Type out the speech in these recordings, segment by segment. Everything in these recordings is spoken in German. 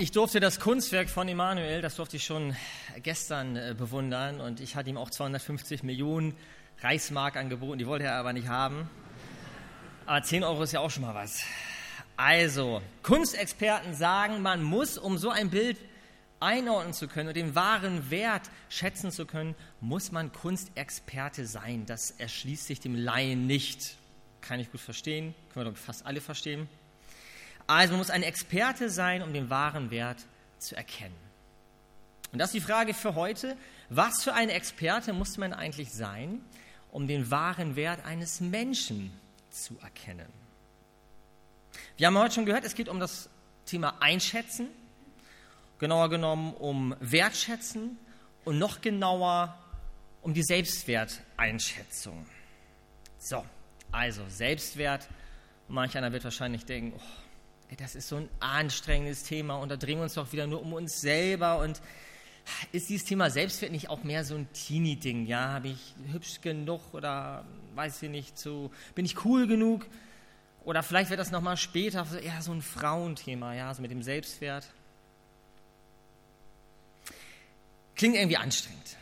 Ich durfte das Kunstwerk von Emanuel, das durfte ich schon gestern äh, bewundern und ich hatte ihm auch 250 Millionen Reichsmark angeboten, die wollte er aber nicht haben. Aber 10 Euro ist ja auch schon mal was. Also, Kunstexperten sagen, man muss, um so ein Bild einordnen zu können und den wahren Wert schätzen zu können, muss man Kunstexperte sein. Das erschließt sich dem Laien nicht. Kann ich gut verstehen, können wir doch fast alle verstehen. Also man muss ein Experte sein, um den wahren Wert zu erkennen. Und das ist die Frage für heute. Was für ein Experte muss man eigentlich sein, um den wahren Wert eines Menschen zu erkennen? Wir haben heute schon gehört, es geht um das Thema Einschätzen, genauer genommen um Wertschätzen und noch genauer um die Selbstwerteinschätzung. So, also Selbstwert. Manch einer wird wahrscheinlich denken, oh, das ist so ein anstrengendes Thema und da drehen wir uns doch wieder nur um uns selber und ist dieses Thema Selbstwert nicht auch mehr so ein Teenie-Ding? Ja, habe ich hübsch genug oder weiß ich nicht, so, bin ich cool genug? Oder vielleicht wird das nochmal später eher so ein Frauenthema, ja, so mit dem Selbstwert. Klingt irgendwie anstrengend.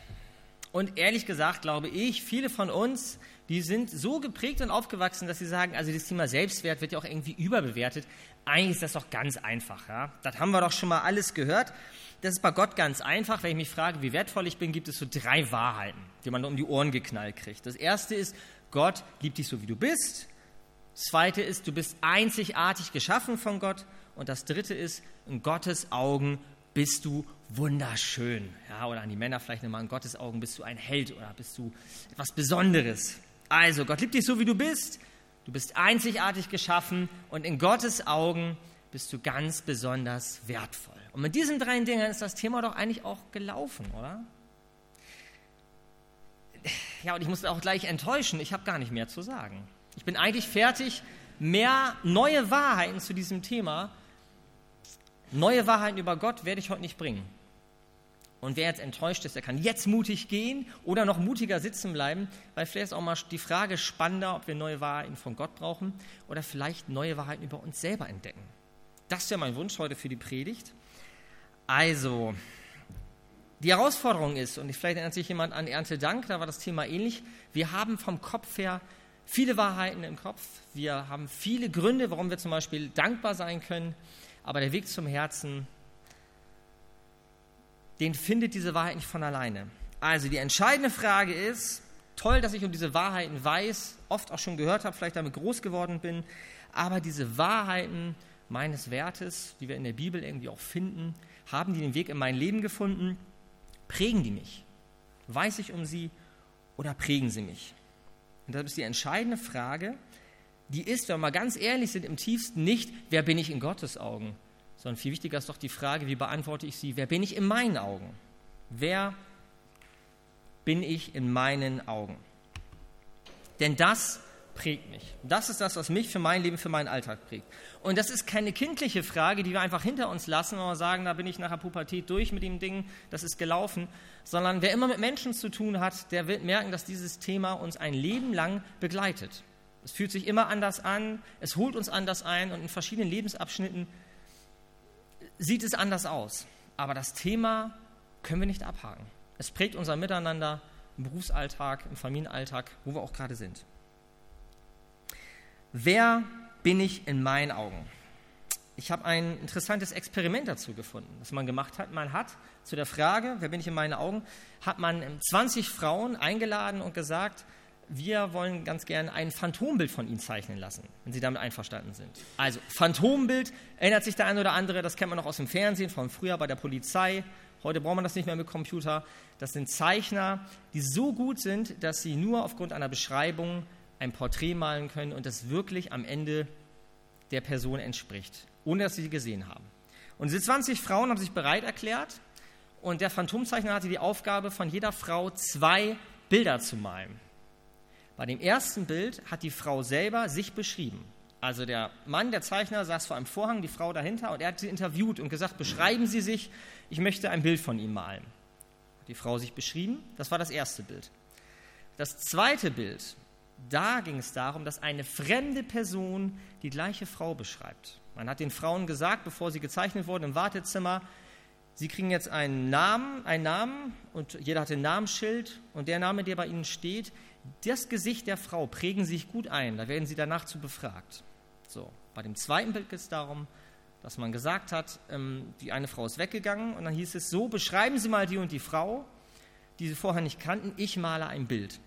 Und ehrlich gesagt glaube ich, viele von uns die sind so geprägt und aufgewachsen, dass sie sagen, also das Thema Selbstwert wird ja auch irgendwie überbewertet. Eigentlich ist das doch ganz einfach. Ja? Das haben wir doch schon mal alles gehört. Das ist bei Gott ganz einfach. Wenn ich mich frage, wie wertvoll ich bin, gibt es so drei Wahrheiten, die man um die Ohren geknallt kriegt. Das erste ist, Gott liebt dich so, wie du bist. Das zweite ist, du bist einzigartig geschaffen von Gott. Und das dritte ist, in Gottes Augen bist du wunderschön. Ja, oder an die Männer vielleicht nochmal, in Gottes Augen bist du ein Held oder bist du etwas Besonderes. Also, Gott liebt dich so, wie du bist. Du bist einzigartig geschaffen und in Gottes Augen bist du ganz besonders wertvoll. Und mit diesen drei Dingen ist das Thema doch eigentlich auch gelaufen, oder? Ja, und ich muss auch gleich enttäuschen, ich habe gar nicht mehr zu sagen. Ich bin eigentlich fertig. Mehr neue Wahrheiten zu diesem Thema, neue Wahrheiten über Gott werde ich heute nicht bringen. Und wer jetzt enttäuscht ist, der kann jetzt mutig gehen oder noch mutiger sitzen bleiben, weil vielleicht ist auch mal die Frage spannender, ob wir neue Wahrheiten von Gott brauchen oder vielleicht neue Wahrheiten über uns selber entdecken. Das ist ja mein Wunsch heute für die Predigt. Also, die Herausforderung ist, und vielleicht erinnert sich jemand an Erntedank, da war das Thema ähnlich, wir haben vom Kopf her viele Wahrheiten im Kopf, wir haben viele Gründe, warum wir zum Beispiel dankbar sein können, aber der Weg zum Herzen den findet diese Wahrheit nicht von alleine. Also die entscheidende Frage ist, toll, dass ich um diese Wahrheiten weiß, oft auch schon gehört habe, vielleicht damit groß geworden bin, aber diese Wahrheiten meines Wertes, die wir in der Bibel irgendwie auch finden, haben die den Weg in mein Leben gefunden? Prägen die mich? Weiß ich um sie oder prägen sie mich? Und das ist die entscheidende Frage, die ist, wenn wir mal ganz ehrlich sind, im tiefsten nicht, wer bin ich in Gottes Augen, sondern viel wichtiger ist doch die Frage, wie beantworte ich sie? Wer bin ich in meinen Augen? Wer bin ich in meinen Augen? Denn das prägt mich. Das ist das, was mich für mein Leben, für meinen Alltag prägt. Und das ist keine kindliche Frage, die wir einfach hinter uns lassen und sagen, da bin ich nach der Pubertät durch mit dem Ding, das ist gelaufen, sondern wer immer mit Menschen zu tun hat, der wird merken, dass dieses Thema uns ein Leben lang begleitet. Es fühlt sich immer anders an, es holt uns anders ein und in verschiedenen Lebensabschnitten sieht es anders aus. Aber das Thema können wir nicht abhaken. Es prägt unser Miteinander im Berufsalltag, im Familienalltag, wo wir auch gerade sind. Wer bin ich in meinen Augen? Ich habe ein interessantes Experiment dazu gefunden, das man gemacht hat. Man hat zu der Frage, wer bin ich in meinen Augen, hat man 20 Frauen eingeladen und gesagt, wir wollen ganz gerne ein Phantombild von Ihnen zeichnen lassen, wenn Sie damit einverstanden sind. Also Phantombild, erinnert sich der eine oder andere, das kennt man noch aus dem Fernsehen, von früher bei der Polizei. Heute braucht man das nicht mehr mit Computer. Das sind Zeichner, die so gut sind, dass sie nur aufgrund einer Beschreibung ein Porträt malen können und das wirklich am Ende der Person entspricht, ohne dass sie sie gesehen haben. Und diese 20 Frauen haben sich bereit erklärt und der Phantomzeichner hatte die Aufgabe, von jeder Frau zwei Bilder zu malen. Bei dem ersten Bild hat die Frau selber sich beschrieben. Also der Mann, der Zeichner, saß vor einem Vorhang, die Frau dahinter und er hat sie interviewt und gesagt, beschreiben Sie sich, ich möchte ein Bild von Ihnen malen. Die Frau sich beschrieben, das war das erste Bild. Das zweite Bild, da ging es darum, dass eine fremde Person die gleiche Frau beschreibt. Man hat den Frauen gesagt, bevor sie gezeichnet wurden im Wartezimmer, sie kriegen jetzt einen Namen, einen Namen und jeder hat ein Namensschild und der Name, der bei ihnen steht, das Gesicht der Frau prägen sich gut ein. Da werden sie danach zu befragt. So, bei dem zweiten Bild geht es darum, dass man gesagt hat, ähm, die eine Frau ist weggegangen und dann hieß es so, beschreiben Sie mal die und die Frau, die Sie vorher nicht kannten, ich male ein Bild.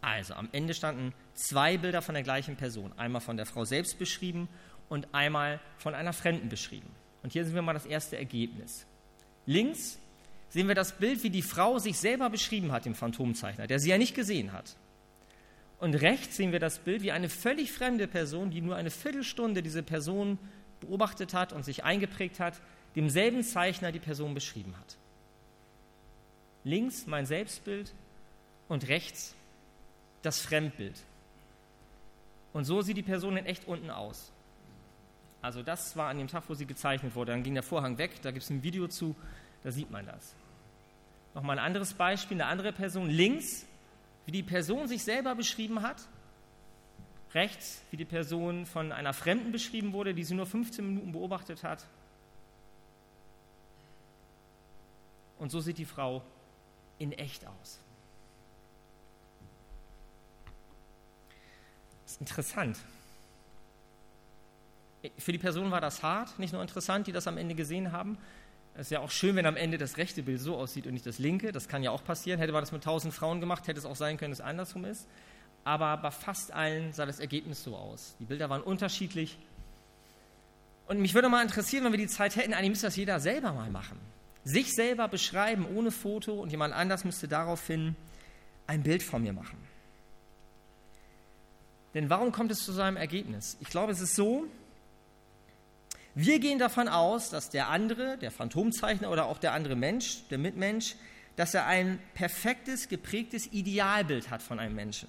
Also am Ende standen zwei Bilder von der gleichen Person, einmal von der Frau selbst beschrieben und einmal von einer Fremden beschrieben. Und hier sehen wir mal das erste Ergebnis. Links sehen wir das Bild, wie die Frau sich selber beschrieben hat, dem Phantomzeichner, der sie ja nicht gesehen hat. Und rechts sehen wir das Bild, wie eine völlig fremde Person, die nur eine Viertelstunde diese Person beobachtet hat und sich eingeprägt hat, demselben Zeichner die Person beschrieben hat. Links mein Selbstbild und rechts das Fremdbild. Und so sieht die Person in echt unten aus. Also das war an dem Tag, wo sie gezeichnet wurde. Dann ging der Vorhang weg, da gibt es ein Video zu, da sieht man das. Nochmal ein anderes Beispiel, eine andere Person. Links, wie die Person sich selber beschrieben hat. Rechts, wie die Person von einer Fremden beschrieben wurde, die sie nur 15 Minuten beobachtet hat. Und so sieht die Frau in echt aus. Das ist interessant. Für die Person war das hart, nicht nur interessant, die das am Ende gesehen haben, es ist ja auch schön, wenn am Ende das rechte Bild so aussieht und nicht das linke. Das kann ja auch passieren. Hätte man das mit tausend Frauen gemacht, hätte es auch sein können, dass es andersrum ist. Aber bei fast allen sah das Ergebnis so aus. Die Bilder waren unterschiedlich. Und mich würde mal interessieren, wenn wir die Zeit hätten, eigentlich müsste das jeder selber mal machen. Sich selber beschreiben ohne Foto und jemand anders müsste daraufhin ein Bild von mir machen. Denn warum kommt es zu so einem Ergebnis? Ich glaube, es ist so, wir gehen davon aus, dass der andere, der Phantomzeichner oder auch der andere Mensch, der Mitmensch, dass er ein perfektes, geprägtes Idealbild hat von einem Menschen.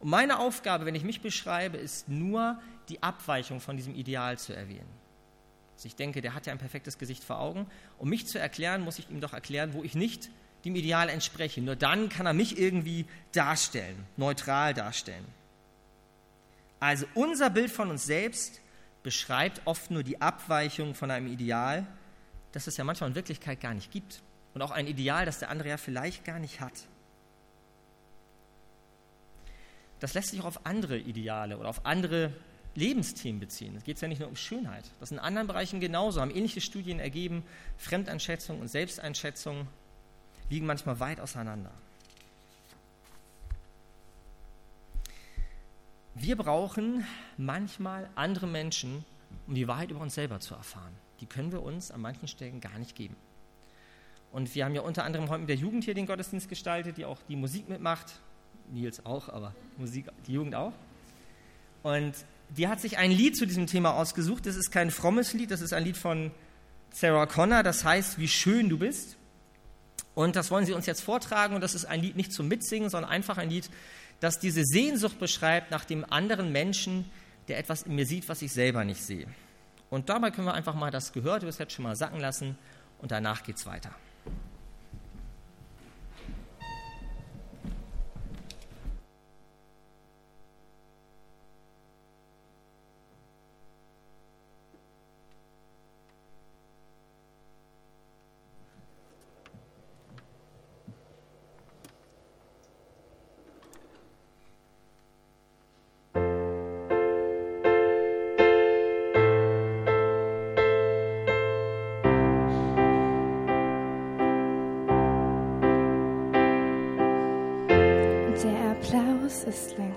Und meine Aufgabe, wenn ich mich beschreibe, ist nur die Abweichung von diesem Ideal zu erwähnen. Also ich denke, der hat ja ein perfektes Gesicht vor Augen. Um mich zu erklären, muss ich ihm doch erklären, wo ich nicht dem Ideal entspreche. Nur dann kann er mich irgendwie darstellen, neutral darstellen. Also unser Bild von uns selbst beschreibt oft nur die Abweichung von einem Ideal, das es ja manchmal in Wirklichkeit gar nicht gibt. Und auch ein Ideal, das der andere ja vielleicht gar nicht hat. Das lässt sich auch auf andere Ideale oder auf andere Lebensthemen beziehen. Es geht ja nicht nur um Schönheit. Das in anderen Bereichen genauso. Haben ähnliche Studien ergeben, Fremdeinschätzung und Selbsteinschätzung liegen manchmal weit auseinander. Wir brauchen manchmal andere Menschen, um die Wahrheit über uns selber zu erfahren. Die können wir uns an manchen Stellen gar nicht geben. Und wir haben ja unter anderem heute mit der Jugend hier den Gottesdienst gestaltet, die auch die Musik mitmacht. Nils auch, aber Musik, die Jugend auch. Und die hat sich ein Lied zu diesem Thema ausgesucht. Das ist kein frommes Lied, das ist ein Lied von Sarah Connor, das heißt, wie schön du bist. Und das wollen sie uns jetzt vortragen. Und das ist ein Lied nicht zum Mitsingen, sondern einfach ein Lied, das diese Sehnsucht beschreibt nach dem anderen Menschen, der etwas in mir sieht, was ich selber nicht sehe. Und dabei können wir einfach mal das Gehörte bis jetzt schon mal sacken lassen und danach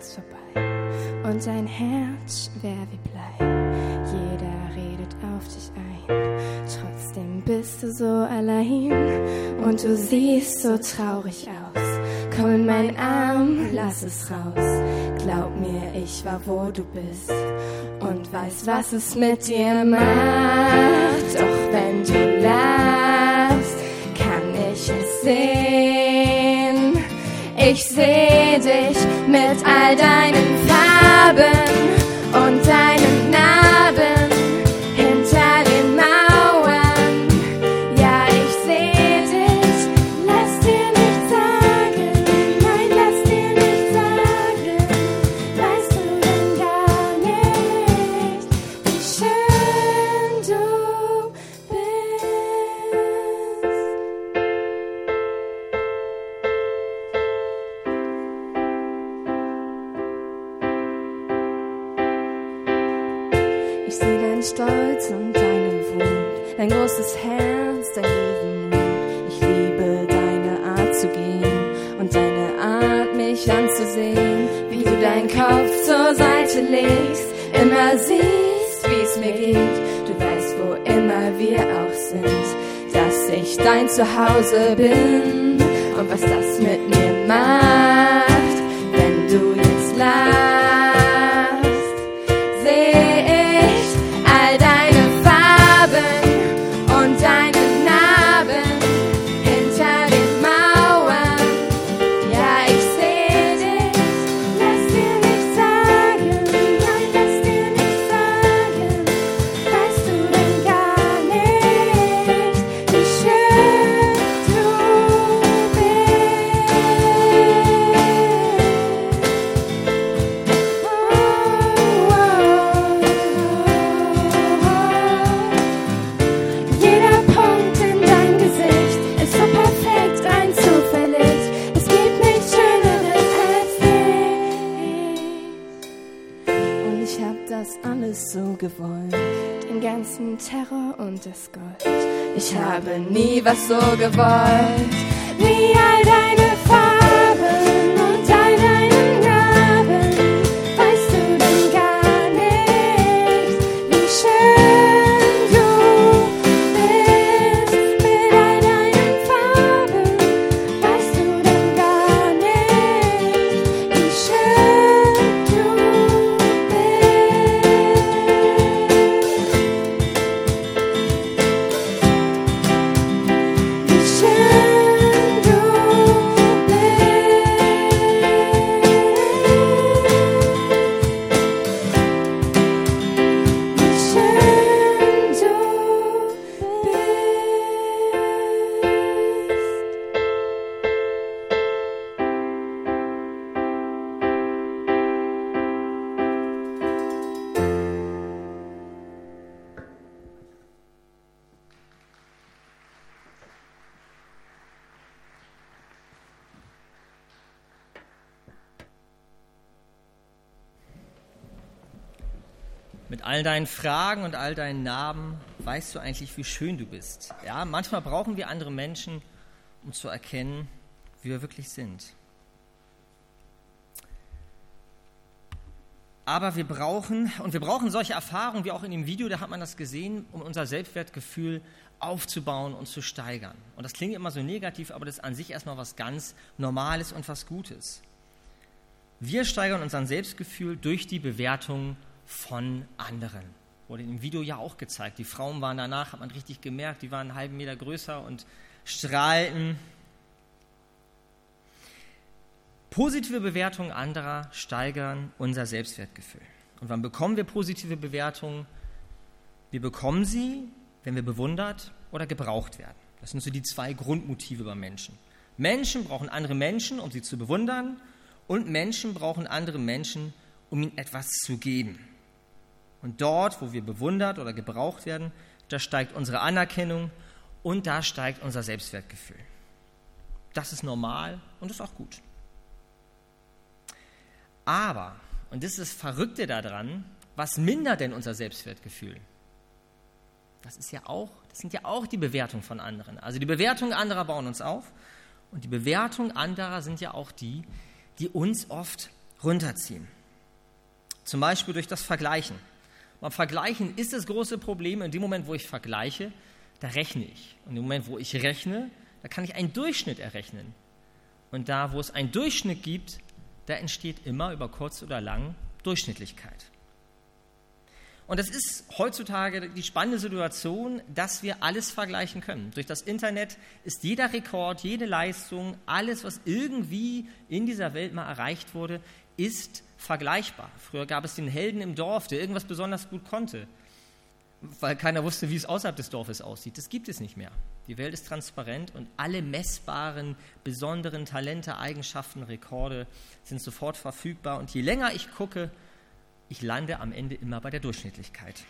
geht es weiter. Du siehst so traurig aus. Komm in meinen Arm, lass es raus. Glaub mir, ich war wo du bist und weiß, was es mit dir macht. Doch wenn du lachst, kann ich es sehen. Ich seh dich mit all deinen Farben possibility. Mit all deinen Fragen und all deinen Narben weißt du eigentlich, wie schön du bist. Ja, manchmal brauchen wir andere Menschen, um zu erkennen, wie wir wirklich sind. Aber wir brauchen, und wir brauchen solche Erfahrungen, wie auch in dem Video, da hat man das gesehen, um unser Selbstwertgefühl aufzubauen und zu steigern. Und das klingt immer so negativ, aber das ist an sich erstmal was ganz Normales und was Gutes. Wir steigern unser Selbstgefühl durch die Bewertung von anderen. Wurde im Video ja auch gezeigt. Die Frauen waren danach, hat man richtig gemerkt, die waren einen halben Meter größer und strahlten. Positive Bewertungen anderer steigern unser Selbstwertgefühl. Und wann bekommen wir positive Bewertungen? Wir bekommen sie, wenn wir bewundert oder gebraucht werden. Das sind so die zwei Grundmotive bei Menschen. Menschen brauchen andere Menschen, um sie zu bewundern, und Menschen brauchen andere Menschen, um ihnen etwas zu geben. Und dort, wo wir bewundert oder gebraucht werden, da steigt unsere Anerkennung und da steigt unser Selbstwertgefühl. Das ist normal und ist auch gut. Aber, und das ist das Verrückte daran, was mindert denn unser Selbstwertgefühl? Das ist ja auch, das sind ja auch die Bewertungen von anderen. Also die Bewertungen anderer bauen uns auf und die Bewertungen anderer sind ja auch die, die uns oft runterziehen. Zum Beispiel durch das Vergleichen. Beim Vergleichen ist das große Problem, in dem Moment, wo ich vergleiche, da rechne ich. Und im Moment, wo ich rechne, da kann ich einen Durchschnitt errechnen. Und da, wo es einen Durchschnitt gibt, da entsteht immer über kurz oder lang Durchschnittlichkeit. Und das ist heutzutage die spannende Situation, dass wir alles vergleichen können. Durch das Internet ist jeder Rekord, jede Leistung, alles, was irgendwie in dieser Welt mal erreicht wurde, ist vergleichbar. Früher gab es den Helden im Dorf, der irgendwas besonders gut konnte, weil keiner wusste, wie es außerhalb des Dorfes aussieht. Das gibt es nicht mehr. Die Welt ist transparent und alle messbaren, besonderen Talente, Eigenschaften, Rekorde sind sofort verfügbar. Und je länger ich gucke, ich lande am Ende immer bei der Durchschnittlichkeit.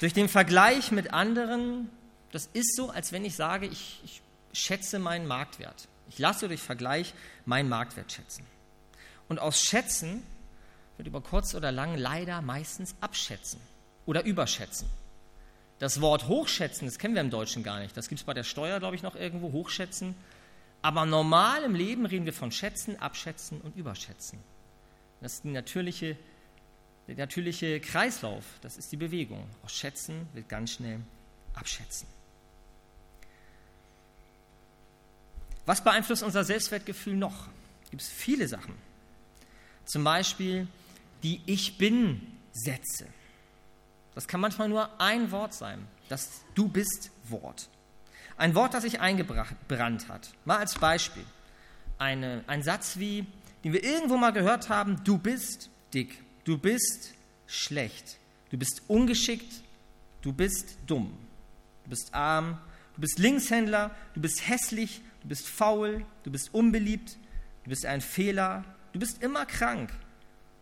Durch den Vergleich mit anderen, das ist so, als wenn ich sage, ich, ich schätze meinen Marktwert. Ich lasse durch Vergleich meinen Marktwert schätzen. Und aus Schätzen wird über kurz oder lang leider meistens abschätzen oder überschätzen. Das Wort hochschätzen, das kennen wir im Deutschen gar nicht. Das gibt es bei der Steuer, glaube ich, noch irgendwo, hochschätzen. Aber normal im Leben reden wir von schätzen, abschätzen und überschätzen. Das ist die natürliche, der natürliche Kreislauf, das ist die Bewegung. Aus schätzen wird ganz schnell abschätzen. Was beeinflusst unser Selbstwertgefühl noch? Gibt es viele Sachen. Zum Beispiel die Ich bin-Sätze. Das kann manchmal nur ein Wort sein, das Du bist Wort. Ein Wort, das sich eingebrannt hat. Mal als Beispiel. Eine, ein Satz wie, den wir irgendwo mal gehört haben, du bist dick, du bist schlecht, du bist ungeschickt, du bist dumm, du bist arm, du bist Linkshändler, du bist hässlich, du bist faul, du bist unbeliebt, du bist ein Fehler, du bist immer krank,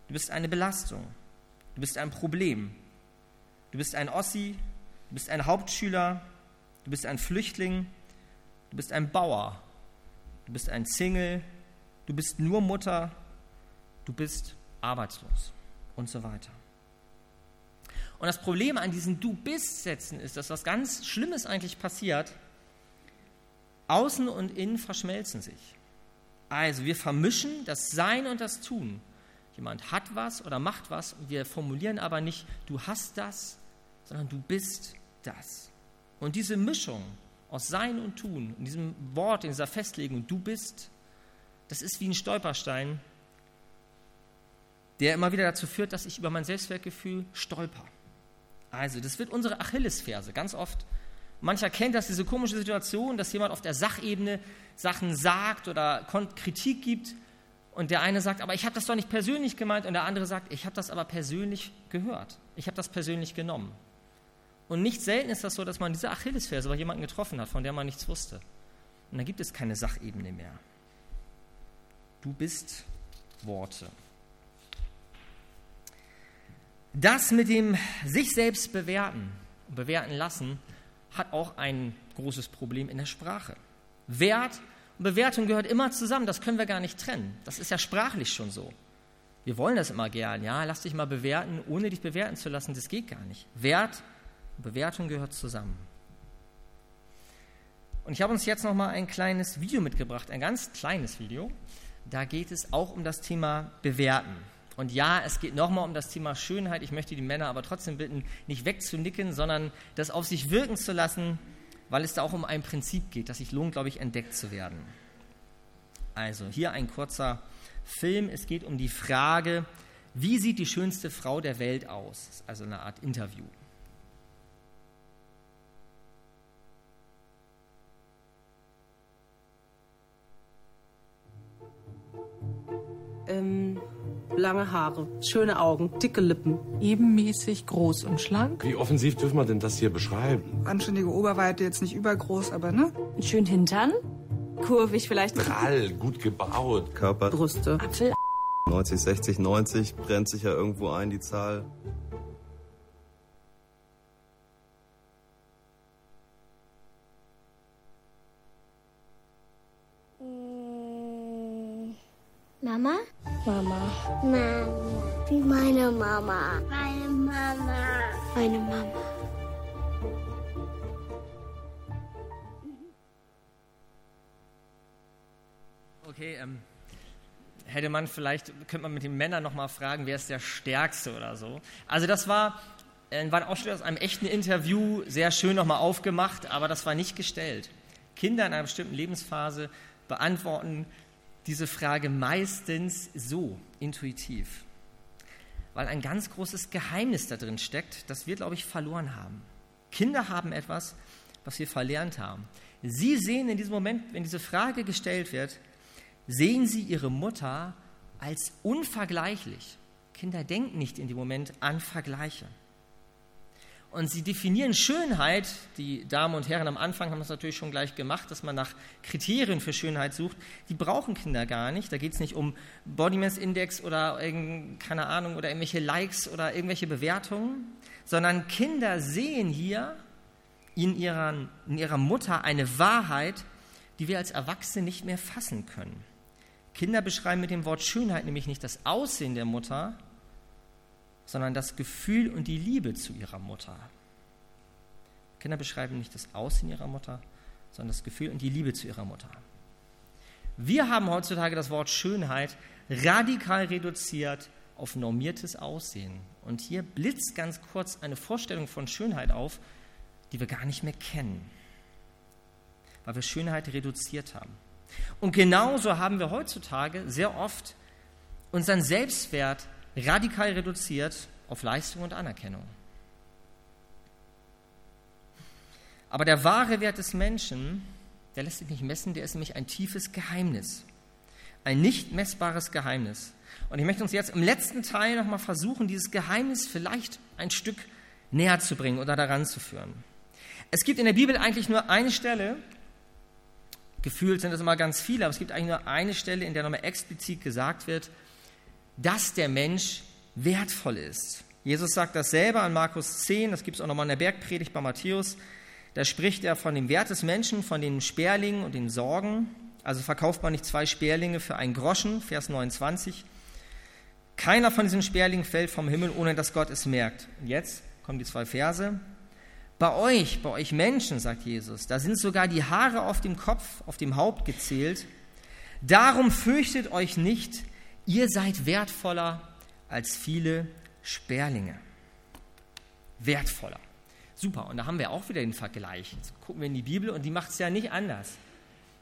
du bist eine Belastung, du bist ein Problem, du bist ein Ossi, du bist ein Hauptschüler, du bist ein Flüchtling, du bist ein Bauer, du bist ein Single, du bist nur Mutter, du bist arbeitslos und so weiter. Und das Problem an diesen Du bist Sätzen ist, dass was ganz Schlimmes eigentlich passiert. Außen und innen verschmelzen sich. Also wir vermischen das Sein und das Tun. Jemand hat was oder macht was und wir formulieren aber nicht, du hast das, sondern du bist das. Und diese Mischung aus Sein und Tun, in diesem Wort, in dieser Festlegung, du bist, das ist wie ein Stolperstein, der immer wieder dazu führt, dass ich über mein Selbstwertgefühl stolper. Also, das wird unsere Achillesferse ganz oft. Mancher kennt das, diese komische Situation, dass jemand auf der Sachebene Sachen sagt oder Kritik gibt und der eine sagt, aber ich habe das doch nicht persönlich gemeint und der andere sagt, ich habe das aber persönlich gehört. Ich habe das persönlich genommen. Und nicht selten ist das so, dass man diese Achillesferse bei jemandem getroffen hat, von der man nichts wusste. Und dann gibt es keine Sachebene mehr. Du bist Worte. Das mit dem sich selbst bewerten und bewerten lassen hat auch ein großes Problem in der Sprache. Wert und Bewertung gehört immer zusammen, das können wir gar nicht trennen. Das ist ja sprachlich schon so. Wir wollen das immer gern, ja, lass dich mal bewerten, ohne dich bewerten zu lassen, das geht gar nicht. Wert und Bewertung gehört zusammen. Und ich habe uns jetzt noch mal ein kleines Video mitgebracht, ein ganz kleines Video. Da geht es auch um das Thema Bewerten. Und ja, es geht nochmal um das Thema Schönheit. Ich möchte die Männer aber trotzdem bitten, nicht wegzunicken, sondern das auf sich wirken zu lassen, weil es da auch um ein Prinzip geht, das sich lohnt, glaube ich, entdeckt zu werden. Also hier ein kurzer Film. Es geht um die Frage, wie sieht die schönste Frau der Welt aus? Also eine Art Interview. Lange Haare, schöne Augen, dicke Lippen. Ebenmäßig groß und schlank. Wie offensiv dürfen wir denn das hier beschreiben? Anständige Oberweite, jetzt nicht übergroß, aber ne? Schön Hintern, kurvig vielleicht. Prall, gut gebaut. Körper. Brüste. Apfel. 90, 60, 90 brennt sich ja irgendwo ein, die Zahl. Mama? Mama. Wie meine Mama. Meine Mama. Meine Mama. Okay, ähm, hätte man vielleicht, könnte man mit den Männern nochmal fragen, wer ist der Stärkste oder so. Also das war, äh, war ein Ausschnitt aus einem echten Interview, sehr schön nochmal aufgemacht, aber das war nicht gestellt. Kinder in einer bestimmten Lebensphase beantworten diese Frage meistens so intuitiv, weil ein ganz großes Geheimnis da drin steckt, das wir, glaube ich, verloren haben. Kinder haben etwas, was wir verlernt haben. Sie sehen in diesem Moment, wenn diese Frage gestellt wird, sehen sie ihre Mutter als unvergleichlich. Kinder denken nicht in dem Moment an Vergleiche. Und sie definieren Schönheit, die Damen und Herren am Anfang haben das natürlich schon gleich gemacht, dass man nach Kriterien für Schönheit sucht. Die brauchen Kinder gar nicht. Da geht es nicht um Body Mass Index oder keine Ahnung oder irgendwelche Likes oder irgendwelche Bewertungen, sondern Kinder sehen hier in ihrer, in ihrer Mutter eine Wahrheit, die wir als Erwachsene nicht mehr fassen können. Kinder beschreiben mit dem Wort Schönheit nämlich nicht das Aussehen der Mutter, sondern das Gefühl und die Liebe zu ihrer Mutter. Kinder beschreiben nicht das Aussehen ihrer Mutter, sondern das Gefühl und die Liebe zu ihrer Mutter. Wir haben heutzutage das Wort Schönheit radikal reduziert auf normiertes Aussehen. Und hier blitzt ganz kurz eine Vorstellung von Schönheit auf, die wir gar nicht mehr kennen, weil wir Schönheit reduziert haben. Und genauso haben wir heutzutage sehr oft unseren Selbstwert radikal reduziert auf Leistung und Anerkennung. Aber der wahre Wert des Menschen, der lässt sich nicht messen, der ist nämlich ein tiefes Geheimnis. Ein nicht messbares Geheimnis. Und ich möchte uns jetzt im letzten Teil nochmal versuchen, dieses Geheimnis vielleicht ein Stück näher zu bringen oder daran zu führen. Es gibt in der Bibel eigentlich nur eine Stelle, gefühlt sind es immer ganz viele, aber es gibt eigentlich nur eine Stelle, in der nochmal explizit gesagt wird, dass der Mensch wertvoll ist. Jesus sagt das selber an Markus 10, das gibt es auch nochmal in der Bergpredigt bei Matthäus. Da spricht er von dem Wert des Menschen, von den Sperlingen und den Sorgen. Also verkauft man nicht zwei Sperlinge für einen Groschen, Vers 29. Keiner von diesen Sperlingen fällt vom Himmel, ohne dass Gott es merkt. Und jetzt kommen die zwei Verse. Bei euch, bei euch Menschen, sagt Jesus, da sind sogar die Haare auf dem Kopf, auf dem Haupt gezählt. Darum fürchtet euch nicht, ihr seid wertvoller als viele Sperlinge. Wertvoller. Super, und da haben wir auch wieder den Vergleich. Jetzt gucken wir in die Bibel und die macht es ja nicht anders.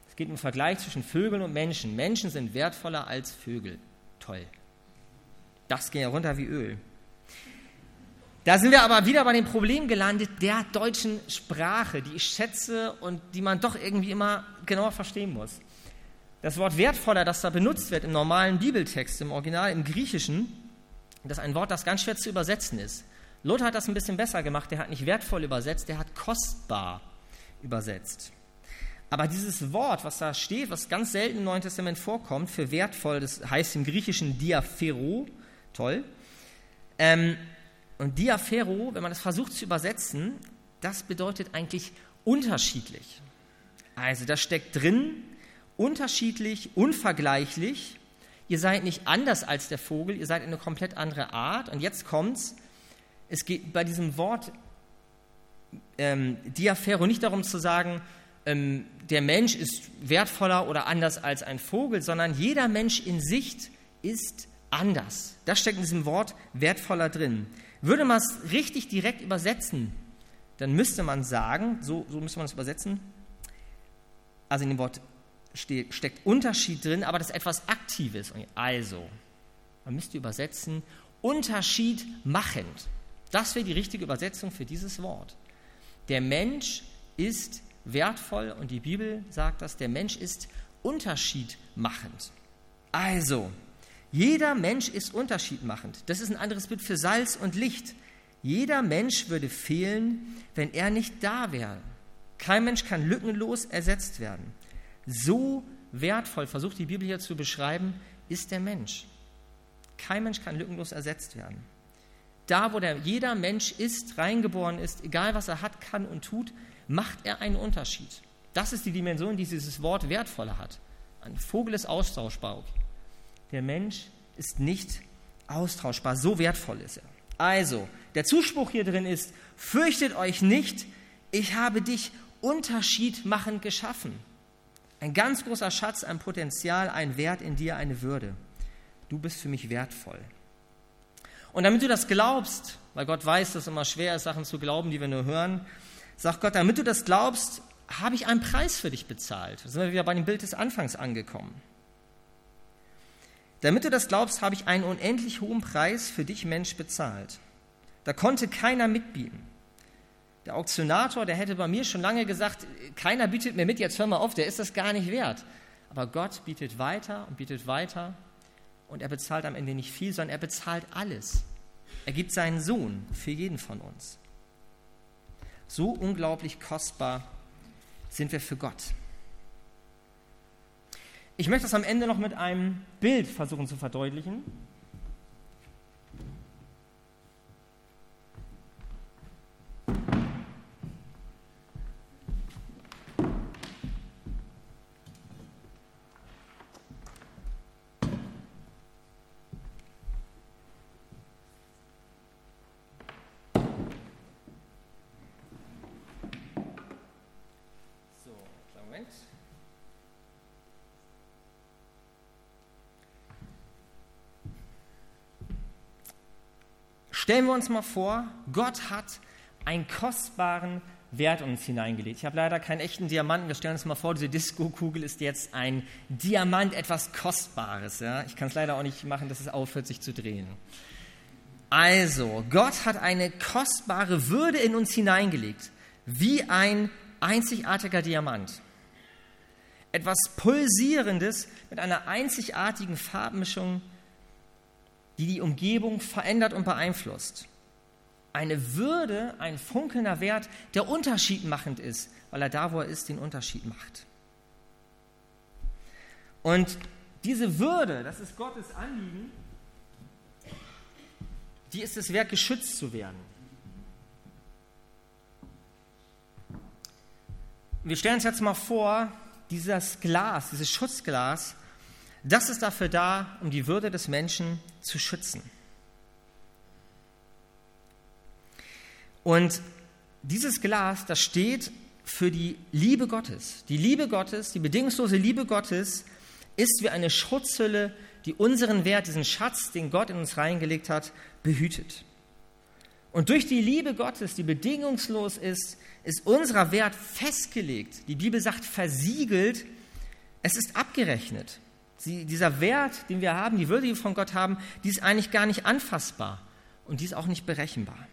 Es geht um den Vergleich zwischen Vögeln und Menschen. Menschen sind wertvoller als Vögel. Toll. Das ging ja runter wie Öl. Da sind wir aber wieder bei dem Problem gelandet der deutschen Sprache, die ich schätze und die man doch irgendwie immer genauer verstehen muss. Das Wort wertvoller, das da benutzt wird im normalen Bibeltext, im Original, im Griechischen, das ist ein Wort, das ganz schwer zu übersetzen ist. Luther hat das ein bisschen besser gemacht. Der hat nicht wertvoll übersetzt, der hat kostbar übersetzt. Aber dieses Wort, was da steht, was ganz selten im Neuen Testament vorkommt, für wertvoll, das heißt im Griechischen Diaphero, toll. Ähm, und Diaphero, wenn man das versucht zu übersetzen, das bedeutet eigentlich unterschiedlich. Also da steckt drin, unterschiedlich, unvergleichlich. Ihr seid nicht anders als der Vogel, ihr seid eine komplett andere Art. Und jetzt kommt's. Es geht bei diesem Wort ähm, Diaphero nicht darum zu sagen, ähm, der Mensch ist wertvoller oder anders als ein Vogel, sondern jeder Mensch in Sicht ist anders. Das steckt in diesem Wort wertvoller drin. Würde man es richtig direkt übersetzen, dann müsste man sagen, so, so müsste man es übersetzen, also in dem Wort steckt Unterschied drin, aber das ist etwas Aktives. Also, man müsste übersetzen, Unterschied machend. Das wäre die richtige Übersetzung für dieses Wort. Der Mensch ist wertvoll und die Bibel sagt das, der Mensch ist unterschiedmachend. Also, jeder Mensch ist unterschiedmachend. Das ist ein anderes Bild für Salz und Licht. Jeder Mensch würde fehlen, wenn er nicht da wäre. Kein Mensch kann lückenlos ersetzt werden. So wertvoll, versucht die Bibel hier zu beschreiben, ist der Mensch. Kein Mensch kann lückenlos ersetzt werden. Da, wo der, jeder Mensch ist, reingeboren ist, egal was er hat, kann und tut, macht er einen Unterschied. Das ist die Dimension, die dieses Wort wertvoller hat. Ein Vogel ist austauschbar. Der Mensch ist nicht austauschbar, so wertvoll ist er. Also, der Zuspruch hier drin ist, fürchtet euch nicht, ich habe dich unterschiedmachend geschaffen. Ein ganz großer Schatz, ein Potenzial, ein Wert in dir, eine Würde. Du bist für mich wertvoll. Und damit du das glaubst, weil Gott weiß, dass es immer schwer ist, Sachen zu glauben, die wir nur hören, sagt Gott, damit du das glaubst, habe ich einen Preis für dich bezahlt. Da sind wir wieder bei dem Bild des Anfangs angekommen. Damit du das glaubst, habe ich einen unendlich hohen Preis für dich, Mensch, bezahlt. Da konnte keiner mitbieten. Der Auktionator, der hätte bei mir schon lange gesagt, keiner bietet mir mit, jetzt hör mal auf, der ist das gar nicht wert. Aber Gott bietet weiter und bietet weiter und er bezahlt am Ende nicht viel, sondern er bezahlt alles. Er gibt seinen Sohn für jeden von uns. So unglaublich kostbar sind wir für Gott. Ich möchte das am Ende noch mit einem Bild versuchen zu verdeutlichen. Stellen wir uns mal vor, Gott hat einen kostbaren Wert uns hineingelegt. Ich habe leider keinen echten Diamanten. Wir stellen uns mal vor, diese Disco-Kugel ist jetzt ein Diamant, etwas Kostbares. Ja? Ich kann es leider auch nicht machen, dass es aufhört, sich zu drehen. Also, Gott hat eine kostbare Würde in uns hineingelegt, wie ein einzigartiger Diamant. Etwas Pulsierendes mit einer einzigartigen Farbmischung, die die Umgebung verändert und beeinflusst eine Würde, ein funkelnder Wert, der unterschiedmachend ist, weil er da, wo er ist, den Unterschied macht. Und diese Würde, das ist Gottes Anliegen, die ist es wert, geschützt zu werden. Wir stellen uns jetzt mal vor, dieses Glas, dieses Schutzglas, das ist dafür da, um die Würde des Menschen zu schützen. Und dieses Glas, das steht für die Liebe Gottes. Die Liebe Gottes, die bedingungslose Liebe Gottes ist wie eine Schutzhülle, die unseren Wert, diesen Schatz, den Gott in uns reingelegt hat, behütet. Und durch die Liebe Gottes, die bedingungslos ist, ist unser Wert festgelegt. Die Bibel sagt versiegelt, es ist abgerechnet. Sie, dieser Wert, den wir haben, die Würde, die wir von Gott haben, die ist eigentlich gar nicht anfassbar und die ist auch nicht berechenbar.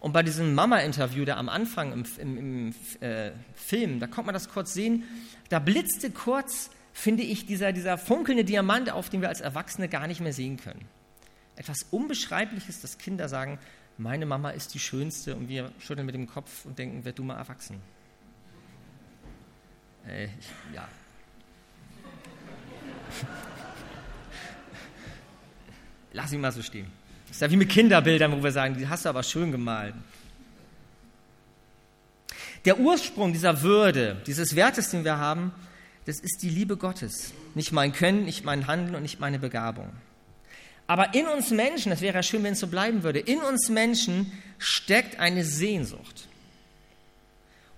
Und bei diesem Mama-Interview, da am Anfang im, im, im äh, Film, da konnte man das kurz sehen, da blitzte kurz, finde ich, dieser, dieser funkelnde Diamant auf, den wir als Erwachsene gar nicht mehr sehen können. Etwas Unbeschreibliches, dass Kinder sagen, meine Mama ist die Schönste und wir schütteln mit dem Kopf und denken, werd du mal erwachsen. Äh, ich, ja. Lass ihn mal so stehen. Das ist ja wie mit Kinderbildern, wo wir sagen, die hast du aber schön gemalt. Der Ursprung dieser Würde, dieses Wertes, den wir haben, das ist die Liebe Gottes. Nicht mein Können, nicht mein Handeln und nicht meine Begabung. Aber in uns Menschen, das wäre ja schön, wenn es so bleiben würde, in uns Menschen steckt eine Sehnsucht.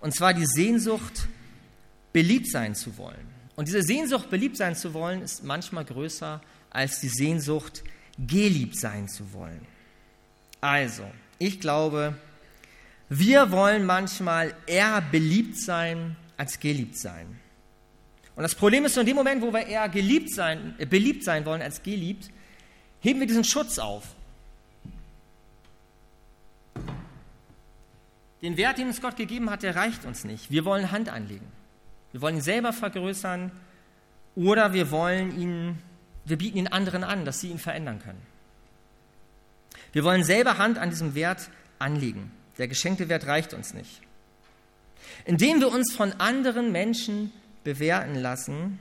Und zwar die Sehnsucht, beliebt sein zu wollen. Und diese Sehnsucht, beliebt sein zu wollen, ist manchmal größer als die Sehnsucht, geliebt sein zu wollen. Also, ich glaube, wir wollen manchmal eher beliebt sein als geliebt sein. Und das Problem ist, in dem Moment, wo wir eher geliebt sein, äh, beliebt sein wollen als geliebt, heben wir diesen Schutz auf. Den Wert, den uns Gott gegeben hat, der reicht uns nicht. Wir wollen Hand anlegen. Wir wollen ihn selber vergrößern oder wir wollen ihn wir bieten ihn anderen an, dass sie ihn verändern können. Wir wollen selber Hand an diesem Wert anlegen. Der geschenkte Wert reicht uns nicht. Indem wir uns von anderen Menschen bewerten lassen,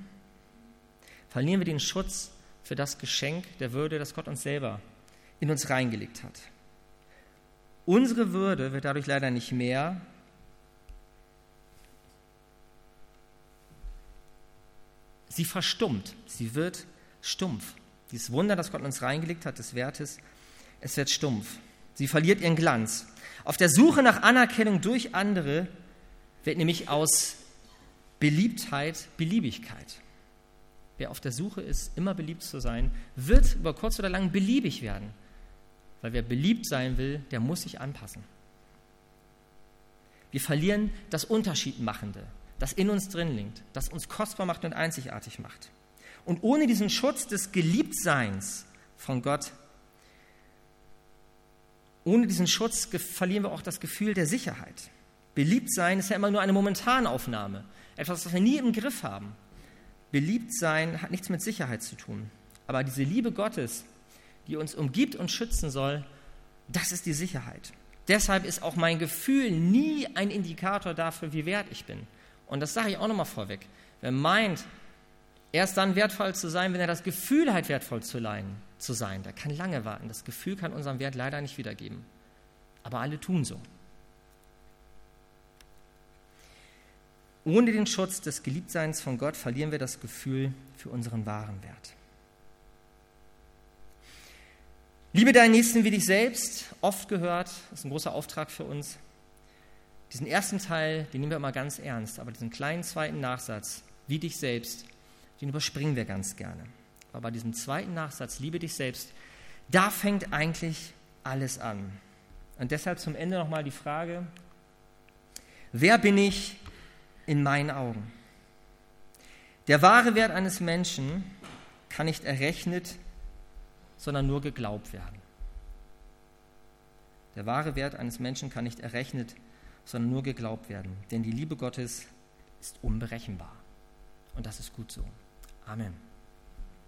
verlieren wir den Schutz für das Geschenk der Würde, das Gott uns selber in uns reingelegt hat. Unsere Würde wird dadurch leider nicht mehr, sie verstummt, sie wird stumpf. Dieses Wunder, das Gott uns reingelegt hat, des Wertes, es wird stumpf. Sie verliert ihren Glanz. Auf der Suche nach Anerkennung durch andere wird nämlich aus Beliebtheit Beliebigkeit. Wer auf der Suche ist, immer beliebt zu sein, wird über kurz oder lang beliebig werden. Weil wer beliebt sein will, der muss sich anpassen. Wir verlieren das Unterschiedmachende, das in uns drin liegt, das uns kostbar macht und einzigartig macht. Und ohne diesen Schutz des Geliebtseins von Gott, ohne diesen Schutz verlieren wir auch das Gefühl der Sicherheit. Beliebtsein ist ja immer nur eine Momentanaufnahme, etwas, was wir nie im Griff haben. Beliebtsein hat nichts mit Sicherheit zu tun. Aber diese Liebe Gottes, die uns umgibt und schützen soll, das ist die Sicherheit. Deshalb ist auch mein Gefühl nie ein Indikator dafür, wie wert ich bin. Und das sage ich auch nochmal vorweg. Wer meint, erst dann wertvoll zu sein, wenn er das Gefühl hat, wertvoll zu, leiden, zu sein. Der kann lange warten. Das Gefühl kann unseren Wert leider nicht wiedergeben. Aber alle tun so. Ohne den Schutz des Geliebtseins von Gott verlieren wir das Gefühl für unseren wahren Wert. Liebe deinen Nächsten wie dich selbst, oft gehört, ist ein großer Auftrag für uns. Diesen ersten Teil, den nehmen wir immer ganz ernst, aber diesen kleinen zweiten Nachsatz, wie dich selbst, den überspringen wir ganz gerne. Aber bei diesem zweiten Nachsatz, liebe dich selbst, Da fängt eigentlich alles an. Und deshalb zum Ende nochmal die Frage, wer bin ich in meinen Augen? Der wahre Wert eines Menschen kann nicht errechnet, sondern nur geglaubt werden. Der wahre Wert eines Menschen kann nicht errechnet, sondern nur geglaubt werden. Denn die Liebe Gottes ist unberechenbar. Und das ist gut so. Amen.